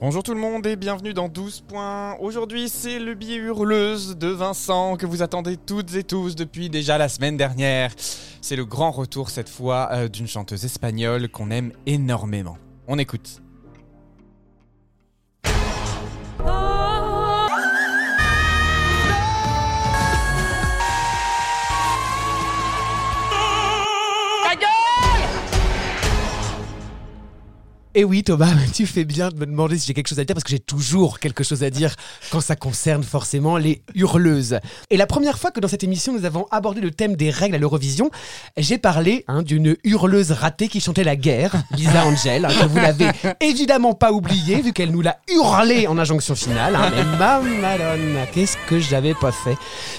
Bonjour tout le monde et bienvenue dans 12 points. Aujourd'hui, c'est le billet hurleuse de Vincent que vous attendez toutes et tous depuis déjà la semaine dernière. C'est le grand retour cette fois euh, d'une chanteuse espagnole qu'on aime énormément. On écoute. Et oui, Thomas, tu fais bien de me demander si j'ai quelque chose à dire parce que j'ai toujours quelque chose à dire quand ça concerne forcément les hurleuses. Et la première fois que dans cette émission nous avons abordé le thème des règles à l'Eurovision, j'ai parlé hein, d'une hurleuse ratée qui chantait la guerre, Lisa Angel, hein, que vous n'avez évidemment pas oublié vu qu'elle nous l'a hurlé en injonction finale. hein. mais mamadonna, qu'est-ce que j'avais pas fait?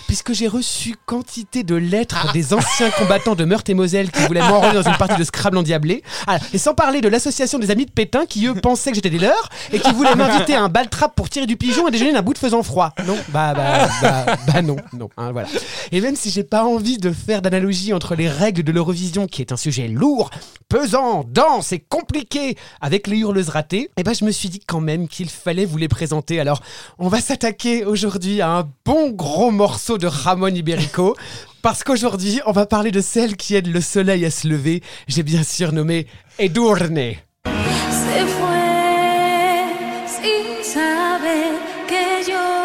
Puisque j'ai reçu quantité de lettres des anciens combattants de Meurthe et Moselle qui voulaient m'enrôler dans une partie de Scrabble endiablé. Ah, et sans parler de l'association des amis de Pétain qui eux pensaient que j'étais des leurs et qui voulaient m'inviter à un bal trap pour tirer du pigeon et déjeuner d'un bout de faisant froid. Non, bah bah bah, bah non, non, hein, voilà. Et même si j'ai pas envie de faire d'analogie entre les règles de l'Eurovision, qui est un sujet lourd, pesant, dense et compliqué, avec les hurleuses ratées, eh ben je me suis dit quand même qu'il fallait vous les présenter. Alors, on va s'attaquer aujourd'hui à un bon gros morceau de Ramon Iberico. Parce qu'aujourd'hui, on va parler de celle qui aide le soleil à se lever. J'ai bien sûr nommé Edurne. Se fue sin saber que yo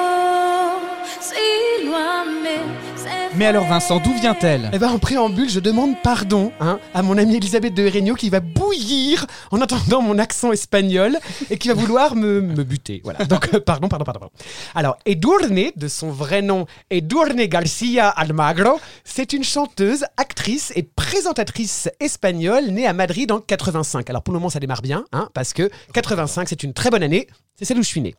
Mais alors Vincent, d'où vient-elle? Eh ben, en préambule, je demande pardon hein, à mon amie Elisabeth de Hérénio qui va bouillir en entendant mon accent espagnol et qui va vouloir me, me buter. Voilà. Donc, euh, pardon, pardon, pardon. pardon. Alors, Edurne, de son vrai nom, Edurne Garcia Almagro, c'est une chanteuse, actrice et présentatrice espagnole née à Madrid en 85. Alors, pour le moment, ça démarre bien, hein, parce que 85, c'est une très bonne année. C'est celle où je suis né.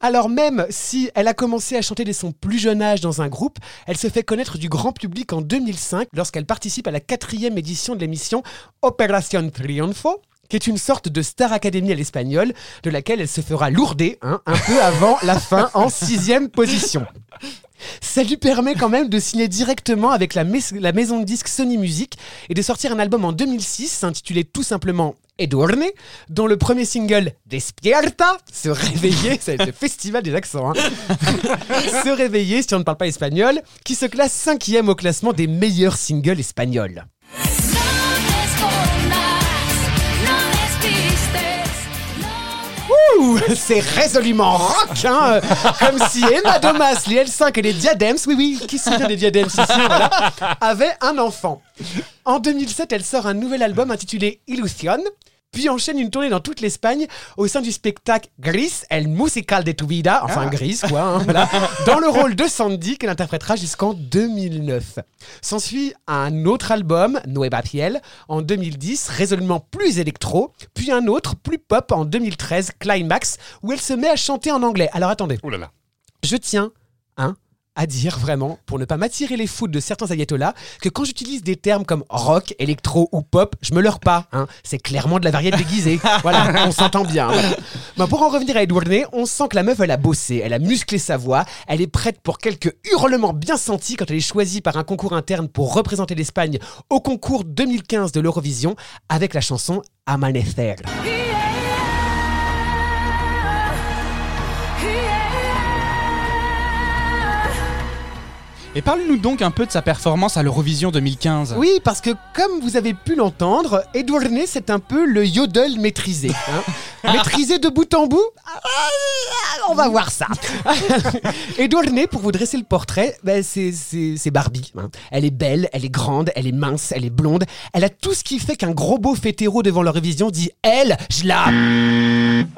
Alors même si elle a commencé à chanter dès son plus jeune âge dans un groupe, elle se fait connaître du grand public en 2005 lorsqu'elle participe à la quatrième édition de l'émission Operación Triunfo qui est une sorte de Star Academy à l'espagnol, de laquelle elle se fera lourder hein, un peu avant la fin en sixième position. Ça lui permet quand même de signer directement avec la, mais- la maison de disques Sony Music et de sortir un album en 2006 intitulé tout simplement Edurne, dont le premier single Despierta, se réveiller, c'est le festival des accents, hein. se réveiller si on ne parle pas espagnol, qui se classe cinquième au classement des meilleurs singles espagnols. C'est résolument rock, hein, euh, comme si Emma Domas, les L5 et les Diadems, oui, oui, qui souvient des Diadems ici, voilà, avaient un enfant. En 2007, elle sort un nouvel album intitulé Illusion, puis enchaîne une tournée dans toute l'Espagne au sein du spectacle Gris, El Musical de tu Vida, enfin Gris, quoi, hein, voilà, dans le rôle de Sandy qu'elle interprétera jusqu'en 2009. S'ensuit un autre album, Nueva Piel, en 2010, résolument plus électro, puis un autre, plus pop, en 2013, Climax, où elle se met à chanter en anglais. Alors attendez, Ouh là là. je tiens, hein, à dire vraiment, pour ne pas m'attirer les foudres de certains ayatollahs, que quand j'utilise des termes comme rock, électro ou pop, je me leurre pas. Hein. C'est clairement de la variété déguisée. voilà, on s'entend bien. voilà. Bah, pour en revenir à Edurne, on sent que la meuf, elle a bossé, elle a musclé sa voix, elle est prête pour quelques hurlements bien sentis quand elle est choisie par un concours interne pour représenter l'Espagne au concours 2015 de l'Eurovision avec la chanson Amanecer. Et parle-nous donc un peu de sa performance à l'Eurovision 2015. Oui, parce que comme vous avez pu l'entendre, Edurne, c'est un peu le yodel maîtrisé. hein. maîtrisé de bout en bout Ah, On va voir ça. Edurne, pour vous dresser le portrait, ben, c'est- Barbie. hein. Elle est belle, elle est grande, elle est mince, elle est blonde. Elle a tout ce qui fait qu'un gros beauf hétéro devant l'Eurovision dit « Elle, je la... »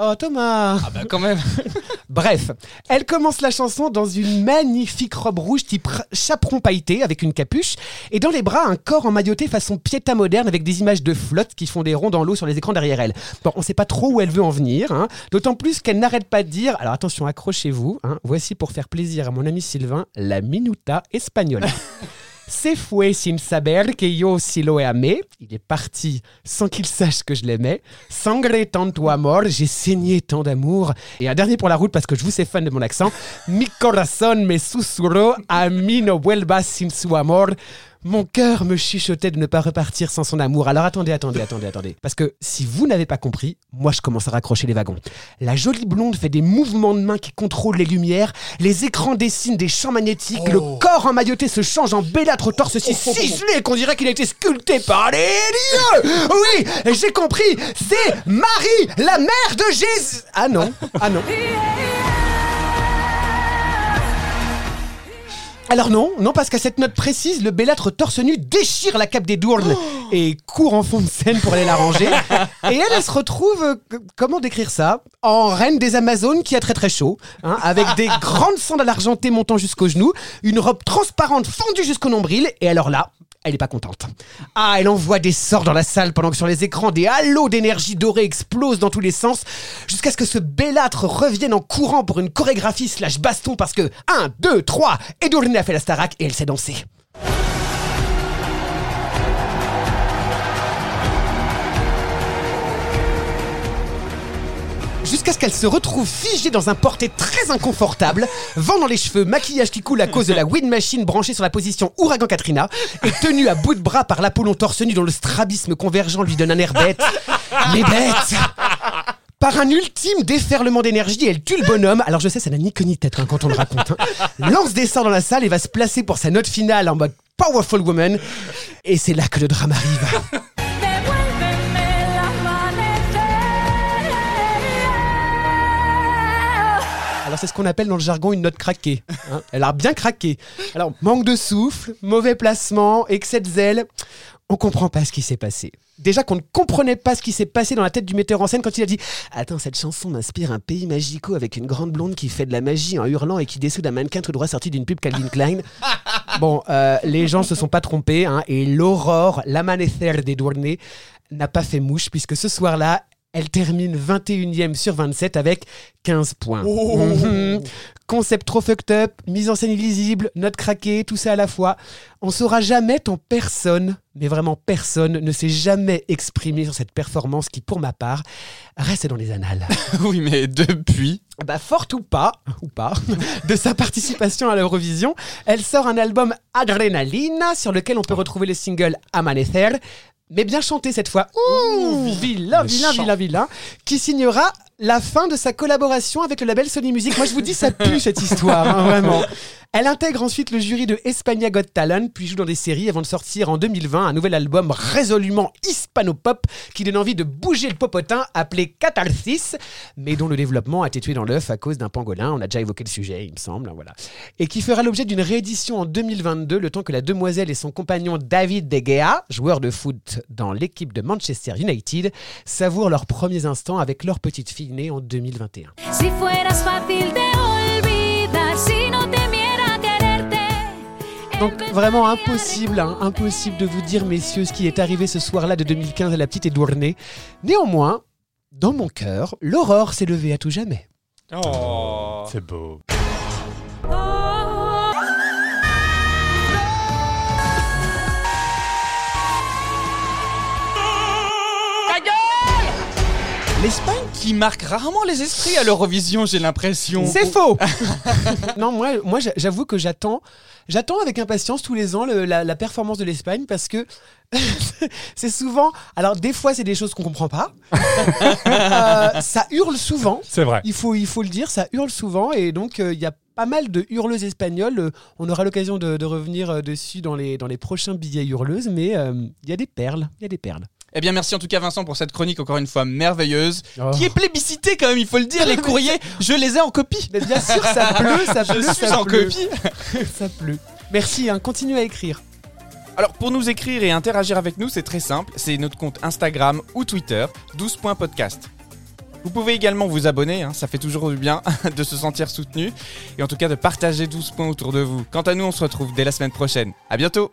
Oh Thomas Ah bah quand même. Bref, elle commence la chanson dans une magnifique robe rouge type chaperon pailleté avec une capuche et dans les bras un corps emmailloté façon piéta moderne avec des images de flotte qui font des ronds dans l'eau sur les écrans derrière elle. Bon, on sait pas trop où elle veut en venir, hein, d'autant plus qu'elle n'arrête pas de dire, alors attention, accrochez-vous, hein, voici pour faire plaisir à mon ami Sylvain, la minuta espagnole. Se fue sin saber que yo si lo amé. Il est parti sans qu'il sache que je l'aimais. Sangre tanto amor, j'ai saigné tant d'amour. Et un dernier pour la route parce que je vous sais fan de mon accent. Mi corazón me susurró, a mí no vuelvas sin su amor. Mon cœur me chuchotait de ne pas repartir sans son amour. Alors attendez, attendez, attendez, attendez. Parce que si vous n'avez pas compris, moi je commence à raccrocher les wagons. La jolie blonde fait des mouvements de main qui contrôlent les lumières, les écrans dessinent des champs magnétiques, le corps emmailloté se change en bellâtre au torse si ciselé qu'on dirait qu'il a été sculpté par les dieux Oui, j'ai compris, c'est Marie, la mère de Jésus Ah non, ah non. Alors non, non parce qu'à cette note précise, le bellâtre torse nu déchire la cape des Dournes et court en fond de scène pour aller la ranger. Et elle, elle se retrouve, euh, comment décrire ça? En reine des Amazones qui a très très chaud, hein, avec des grandes sandales argentées montant jusqu'aux genoux, une robe transparente fendue jusqu'au nombril, et alors là, elle est pas contente. Ah, elle envoie des sorts dans la salle pendant que sur les écrans, des halos d'énergie dorée explosent dans tous les sens, jusqu'à ce que ce bellâtre revienne en courant pour une chorégraphie slash baston parce que 1, 2, 3, Edurne a fait la Starac et elle sait danser. Ce qu'elle se retrouve figée dans un porté très inconfortable, vent dans les cheveux, maquillage qui coule à cause de la wind machine branchée sur la position ouragan Katrina, et tenue à bout de bras par l'Apollon torse nu dont le strabisme convergent lui donne un air bête. Les bêtes par un ultime déferlement d'énergie, elle tue le bonhomme. Alors je sais, ça n'a ni queue ni tête hein, quand on le raconte. hein. Lance des sorts dans la salle et va se placer pour sa note finale en mode Powerful Woman. Et c'est là que le drame arrive. C'est ce qu'on appelle dans le jargon une note craquée. hein. Elle a bien craqué. Alors manque de souffle, mauvais placement, excès de zèle. On comprend pas ce qui s'est passé. Déjà qu'on ne comprenait pas ce qui s'est passé dans la tête du metteur en scène quand il a dit Attends, cette chanson m'inspire un pays magico avec une grande blonde qui fait de la magie en hurlant et qui dessoude un mannequin tout droit sorti d'une pub Calvin Klein. Bon, euh, les gens se sont pas trompés hein, et l'aurore, l'amanecer des Douarnés, n'a pas fait mouche puisque ce soir-là, elle termine 21e sur 27 avec 15 points. Mhm. Concept trop fucked up, mise en scène illisible, note craquée, tout ça à la fois. On saura jamais tant personne, mais vraiment personne, ne s'est jamais exprimé sur cette performance qui, pour ma part, reste dans les annales. oui, mais depuis. Bah, forte ou pas, ou pas, de sa participation à l'Eurovision, elle sort un album Adrenalina sur lequel on peut retrouver le single Amanecer, mais bien chanté cette fois. Ouh, vilain, vilain, vilain, vilain, qui signera la fin de sa collaboration avec le label Sony Music. Moi, je vous dis, ça pue cette histoire, hein, vraiment. Elle intègre ensuite le jury de Espagna Got Talent, puis joue dans des séries avant de sortir en 2020 un nouvel album résolument hispano-pop qui donne envie de bouger le popotin appelé Catharsis, mais dont le développement a été tué dans l'œuf à cause d'un pangolin. On a déjà évoqué le sujet, il me semble. Voilà. Et qui fera l'objet d'une réédition en 2022, le temps que la demoiselle et son compagnon David De Gea, joueur de foot dans l'équipe de Manchester United, savourent leurs premiers instants avec leur petite fille née en 2021. Si Donc vraiment impossible, hein, impossible de vous dire, messieurs, ce qui est arrivé ce soir-là de 2015 à la petite Edouarnée. Néanmoins, dans mon cœur, l'aurore s'est levée à tout jamais. Oh. C'est beau. L'Espagne qui marque rarement les esprits à l'Eurovision, j'ai l'impression. C'est faux Non, moi, moi j'a- j'avoue que j'attends, j'attends avec impatience tous les ans le- la, la performance de l'Espagne parce que c'est souvent. Alors des fois c'est des choses qu'on comprend pas. Euh, ça hurle souvent. C'est vrai. Il faut, il faut le dire, ça hurle souvent et donc euh, il y a pas mal de hurleuses espagnoles. Euh, on aura l'occasion de, de revenir dessus dans les, dans les prochains billets hurleuses, mais euh, il y a des perles, il y a des perles. Eh bien, merci en tout cas, Vincent, pour cette chronique encore une fois merveilleuse, Oh. qui est plébiscitée quand même, il faut le dire. Les courriers, je les ai en copie. Mais bien sûr, ça pleut, ça pleut, Je suis ça en pleut. copie. ça pleut. Merci, hein, continuez à écrire. Alors, pour nous écrire et interagir avec nous, c'est très simple. C'est notre compte Instagram ou Twitter, 12.podcast. Vous pouvez également vous abonner, hein, ça fait toujours du bien de se sentir soutenu et en tout cas de partager 12 points autour de vous. Quant à nous, on se retrouve dès la semaine prochaine. À bientôt!